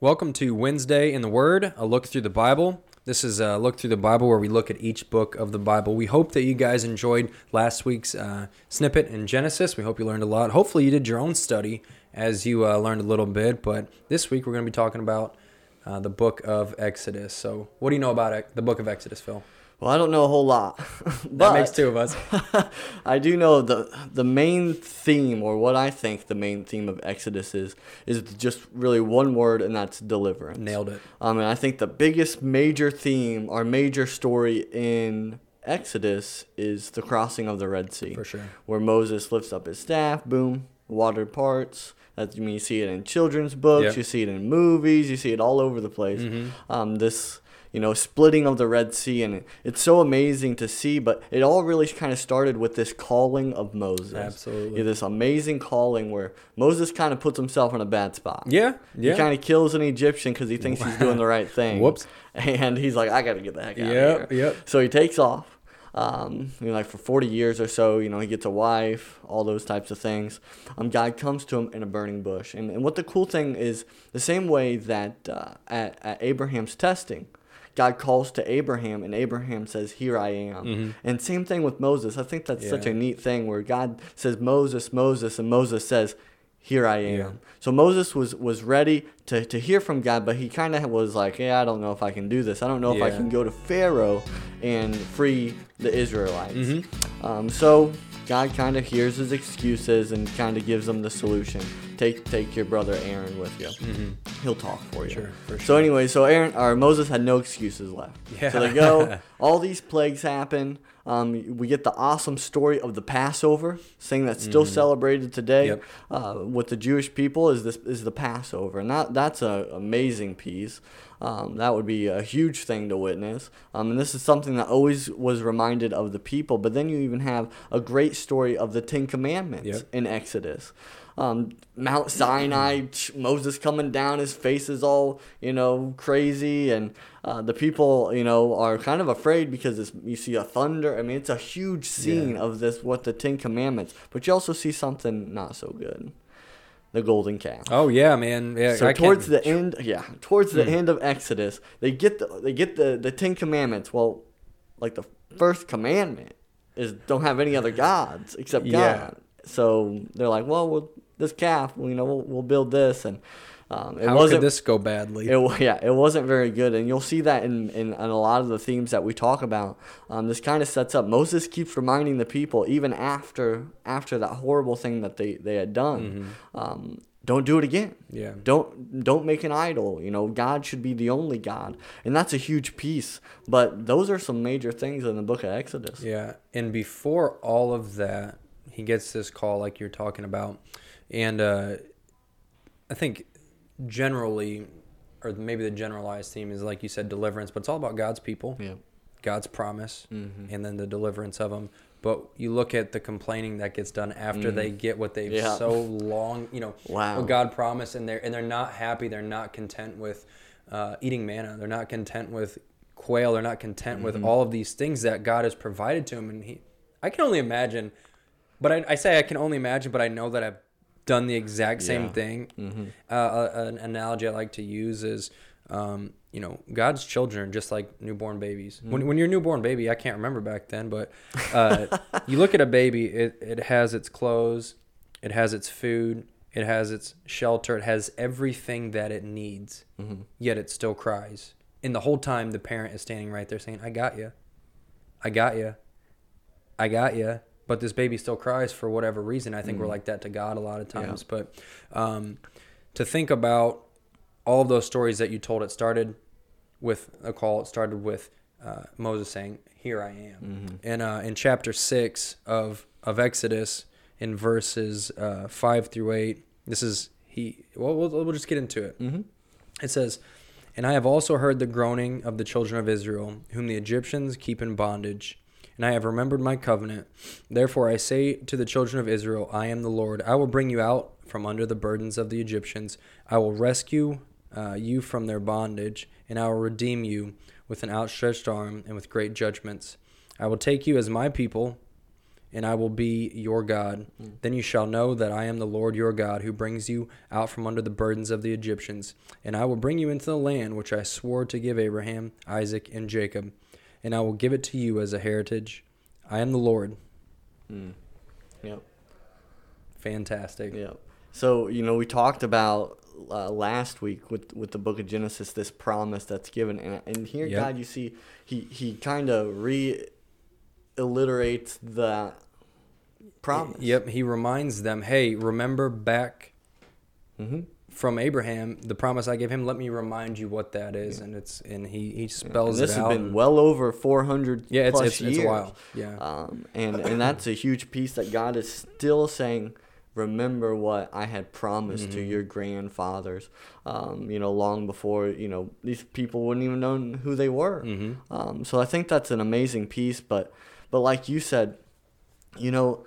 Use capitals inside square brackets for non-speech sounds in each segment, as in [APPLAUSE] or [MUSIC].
Welcome to Wednesday in the Word, a look through the Bible. This is a look through the Bible where we look at each book of the Bible. We hope that you guys enjoyed last week's uh, snippet in Genesis. We hope you learned a lot. Hopefully, you did your own study as you uh, learned a little bit. But this week, we're going to be talking about uh, the book of Exodus. So, what do you know about the book of Exodus, Phil? Well, I don't know a whole lot. [LAUGHS] That makes two of us. [LAUGHS] I do know the the main theme, or what I think the main theme of Exodus is, is just really one word, and that's deliverance. Nailed it. Um, and I think the biggest major theme or major story in Exodus is the crossing of the Red Sea. For sure. Where Moses lifts up his staff, boom, water parts. That's, I mean, you see it in children's books, Yep. you see it in movies, you see it all over the place. Mhm. Um, this, you know, splitting of the Red Sea, and it, it's so amazing to see. But it all really kind of started with this calling of Moses. Absolutely. Yeah, this amazing calling where Moses kind of puts himself in a bad spot. Yeah, yeah. He kind of kills an Egyptian because he thinks he's doing the [LAUGHS] right thing. Whoops. And he's like, I got to get the heck out Yep, of here. yep. So he takes off. Um, you know, like for 40 years or so, you know, he gets a wife, all those types of things. Um, God comes to him in a burning bush. And, and what the cool thing is, the same way that uh, at, at Abraham's testing, God calls to Abraham, and Abraham says, Here I am. And same thing with Moses. I think that's such Mm-hmm. A neat thing where God says, Moses, Moses, and Moses says, Here I am. Yeah. So Moses was, was ready to, to hear from God, but he kind of was like, Yeah, I don't know if I can do this. I don't know if I can go to Pharaoh and free the Israelites. Mm-hmm. Um, so God kind of hears his excuses and kind of gives him the solution. Take take your brother Aaron with you. He'll talk for you. Mm-hmm. Sure, So anyway, so Aaron or Moses had no excuses left. Yeah. So they go. [LAUGHS] all these plagues happen. Um, we get the awesome story of the Passover, thing that's still celebrated today Yep. uh, with the Jewish people. Is this is the Passover, and that that's an amazing piece. Um, that would be a huge thing to witness. Um, and this is something that always was reminded of the people. But then you even have a great story of the Ten Commandments Yep. in Exodus. Um, Mount Sinai, Moses coming down, his face is all you know crazy, and uh, the people you know are kind of afraid because it's, you see a thunder. I mean, it's a huge scene Yeah. of this what the Ten Commandments, but you also see something not so good, the golden calf. Oh yeah, man. Yeah. So I towards can't- the end, yeah, towards the hmm. end of Exodus, they get the they get the the Ten Commandments. Well, like the first commandment is don't have any other gods except Yeah. God. So they're like, well, we'll this calf, you know, we'll, we'll build this, and um, it How wasn't could this go badly? it, yeah, it wasn't very good, and you'll see that in, in, in a lot of the themes that we talk about. Um, this kind of sets up. Moses keeps reminding the people, even after after that horrible thing that they, they had done, um, don't do it again. Yeah. Don't don't make an idol. You know, God should be the only God, and that's a huge piece. But those are some major things in the Book of Exodus. Yeah, and before all of that, he gets this call like you're talking about, and uh, I think generally, or maybe the generalized theme is like you said, deliverance, but it's all about God's people, Yeah. God's promise, mm-hmm. and then the deliverance of them. But you look at the complaining that gets done after they mm-hmm. get what they've Yeah. so long, you know, Wow. what God promised, and they're and they're not happy. They're not content with uh, eating manna. They're not content with quail. They're not content with mm-hmm. all of these things that God has provided to them. And he, I can only imagine. But I, I say I can only imagine, but I know that I've done the exact same Yeah. thing. Uh, uh, an analogy I like to use is, um, you know, God's children are just like newborn babies. When, when you're a newborn baby, I can't remember back then, but uh, you look at a baby, it, it has its clothes, it has its food, it has its shelter, it has everything that it needs, yet it still cries. And the whole time, the parent is standing right there saying, I got you. I got you. I got you. But this baby still cries for whatever reason. I think we're like that to God a lot of times. But um, to think about all of those stories that you told, it started with a call. It started with uh, Moses saying, "Here I am." And uh, in chapter six of of Exodus, in verses uh, five through eight, this is he. Well, we'll, we'll just get into it. It says, And I have also heard the groaning of the children of Israel, whom the Egyptians keep in bondage. And I have remembered my covenant. Therefore I say to the children of Israel, I am the Lord. I will bring you out from under the burdens of the Egyptians. I will rescue uh, you from their bondage, and I will redeem you with an outstretched arm and with great judgments. I will take you as my people and I will be your God. Then you shall know that I am the Lord your God, who brings you out from under the burdens of the Egyptians. And I will bring you into the land which I swore to give Abraham, Isaac, and Jacob, and I will give it to you as a heritage. I am the Lord. Mm. Yep. Fantastic. Yep. So you know we talked about uh, last week with with the book of Genesis this promise that's given, and and here Yep. God you see he he kind of reiterates the promise. Yep. He reminds them, hey, remember back Mm-hmm. From Abraham, the promise I gave him. Let me remind you what that is, and it's and he he And spells this it out. This has been well over 400 yeah, it's plus it's, years. it's a while. Yeah. Um, and and that's a huge piece that God is still saying. Remember what I had promised to Mhm. your grandfathers. Um, you know, long before you know these people wouldn't even know who they were. hmm Um, so I think that's an amazing piece. But but like you said, you know,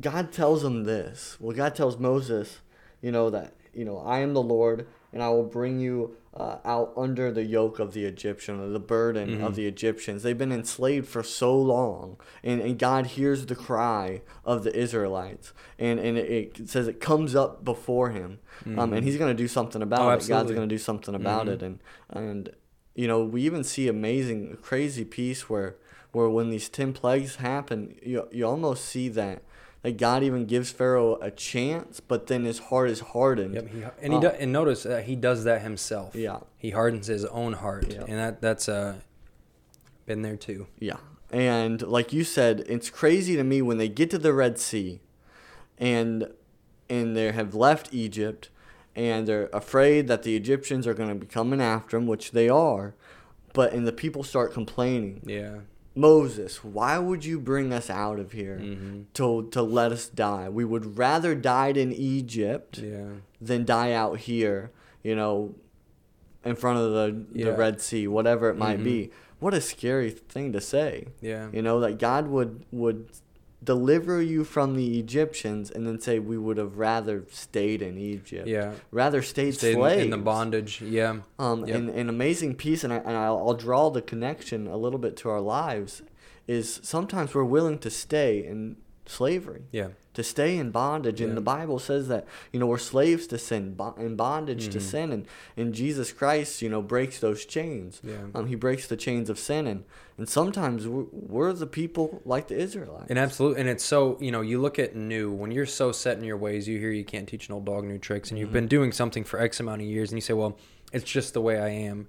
God tells them this. Well, God tells Moses, you know that you know I am the Lord, and I will bring you uh, out under the yoke of the Egyptian or the burden of Mhm. the Egyptians. They've been enslaved for so long, and, and God hears the cry of the Israelites, and and it, it says it comes up before Him, um, and Mhm. He's going to do something about Oh, it. God's going to do something about Mhm. it, and and you know we even see amazing, crazy piece where where when these ten plagues happen, you you almost see that. That God even gives Pharaoh a chance, but then his heart is hardened. Yep. He, and he Uh, do, and notice that he does that himself. Yeah. He hardens his own heart, Yeah. and that that's uh been there too. Yeah. And like you said, it's crazy to me when they get to the Red Sea and and they have left Egypt and they're afraid that the Egyptians are going to be coming after them, which they are. But and the people start complaining. Yeah. Moses, why would you bring us out of here hmm to to let us die? We would rather died in Egypt Yeah. than die out here, you know, in front of the, Yeah. the Red Sea, whatever it might Mhm. be. What a scary thing to say. Yeah. You know, that God would would deliver you from the Egyptians and then say we would have rather stayed in Egypt. Yeah. Rather stayed, Stayed in, slaves. in the bondage. Yeah. Um, Yep. and an amazing piece, and, I, and I'll, I'll draw the connection a little bit to our lives, is sometimes we're willing to stay in slavery, Yeah. to stay in bondage. And the Bible says that, you know, we're slaves to sin, bo- in bondage to Mhm. sin. And, and Jesus Christ, you know, breaks those chains. Yeah. Um, he breaks the chains of sin. And, and sometimes we're, we're the people like the Israelites. And absolutely, and it's so you know you look at new when you're so set in your ways. You hear you can't teach an old dog new tricks, and you've Mhm. been doing something for X amount of years, and you say, well, it's just the way I am.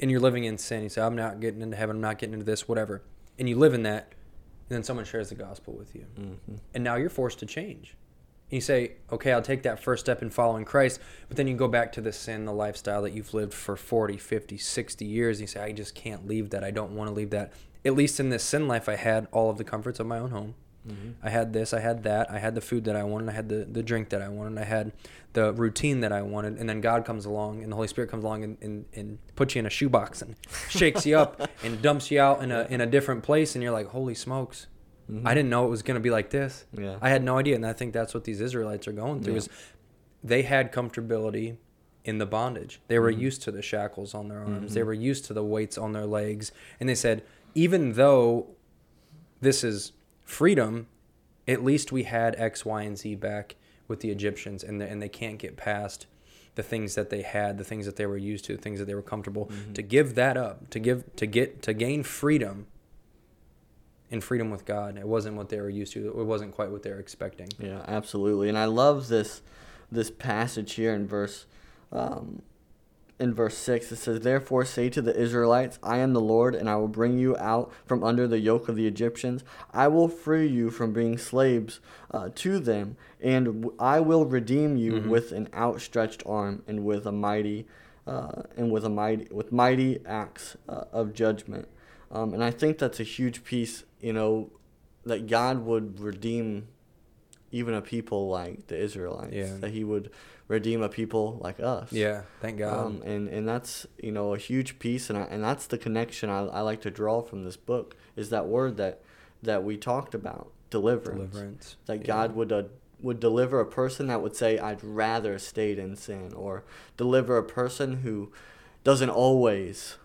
And you're living in sin. You say, I'm not getting into heaven. I'm not getting into this, whatever. And you live in that, then someone shares the gospel with you, Mhm. and now you're forced to change. And you say, okay, I'll take that first step in following Christ, but then you go back to the sin, the lifestyle that you've lived for 40, 50, 60 years. And you say, I just can't leave that. I don't want to leave that. At least in this sin life, I had all of the comforts of my own home. Mhm. I had this, I had that, I had the food that I wanted, I had the, the drink that I wanted, I had the routine that I wanted, and then God comes along and the Holy Spirit comes along and, and, and puts you in a shoebox and [LAUGHS] shakes you up and dumps you out in a in a different place and you're like, Holy smokes. Mhm. I didn't know it was gonna be like this. Yeah. I had no idea, and I think that's what these Israelites are going through Yeah. is they had comfortability in the bondage. They were Mhm. used to the shackles on their arms. They Mhm. were used to the weights on their legs. And they said, even though this is freedom, at least we had X, Y, and Z back with the Egyptians, and the, and they can't get past the things that they had, the things that they were used to, the things that they were comfortable. Mhm. To give that up, to give, to get, to gain freedom. And freedom with God, it wasn't what they were used to. It wasn't quite what they were expecting. Yeah, absolutely. And I love this this passage here in verse um, in verse six. It says, "Therefore say to the Israelites, I am the Lord, and I will bring you out from under the yoke of the Egyptians. I will free you from being slaves uh, to them, and w- I will redeem you Mhm. with an outstretched arm and with a mighty." Uh, and with a mighty with mighty acts uh, of judgment, um, and I think that's a huge piece. You know, that God would redeem even a people like the Israelites. Yeah. That He would redeem a people like us. Yeah, thank God. Um, and and that's you know a huge piece, and I, and that's the connection I, I like to draw from this book is that word that that we talked about deliverance. Deliverance. That Yeah. God would uh, would deliver a person that would say I'd rather stayed in sin, or deliver a person who doesn't always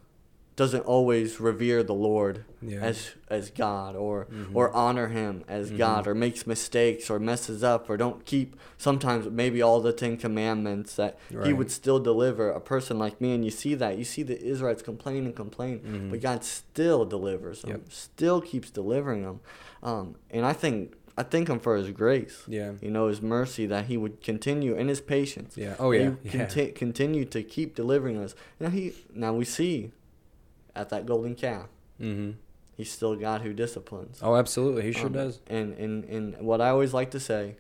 doesn't always revere the Lord Yeah. as as God or Mhm. or honor him as Mhm. God or makes mistakes or messes up or don't keep sometimes maybe all the 10 commandments that he would still deliver a person like me and you see that you see the Israelites complain and complain Mhm. but God still delivers them Yep. still keeps delivering them um, and I think I thank him for his grace Yeah. you know his mercy that he would continue and his patience Yeah. Oh yeah. he yeah. conti- continue to keep delivering us now he now we see at that golden calf mm-hmm. he's still God who disciplines Oh, absolutely. He sure um, does. And, and and what I always like to say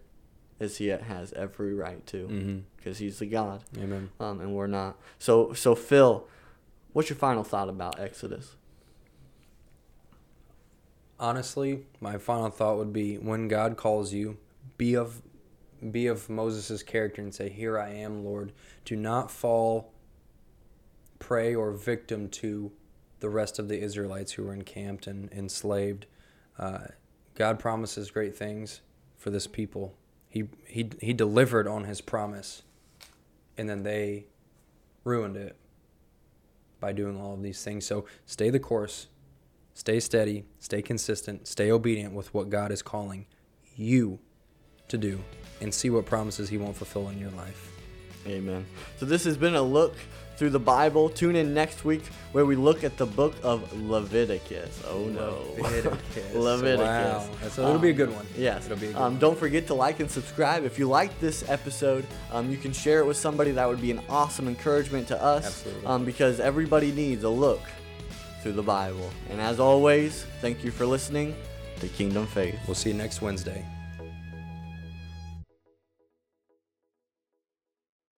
is he has every right to Mm-hmm. because he's the God, Amen. um, and we're not. So so Phil, what's your final thought about Exodus? honestly, my final thought would be when God calls you, be of be of Moses' character and say, Here I am, Lord. Do not fall prey or victim to the rest of the Israelites who were encamped and enslaved. Uh, God promises great things for this people. He, he, he delivered on his promise, and then they ruined it by doing all of these things. So stay the course, stay steady, stay consistent, stay obedient with what God is calling you to do, and see what promises He won't fulfill in your life. Amen. So this has been a look through the Bible. Tune in next week where we look at the book of Leviticus. Oh no, Leviticus. [LAUGHS] Leviticus. Wow. That's, it'll be a good one. Yes. It'll be a good um, one. don't forget to like and subscribe. If you like this episode, um, you can share it with somebody. That would be an awesome encouragement to us. Absolutely. Um, because everybody needs a look through the Bible. And as always, thank you for listening to Kingdom Faith. We'll see you next Wednesday.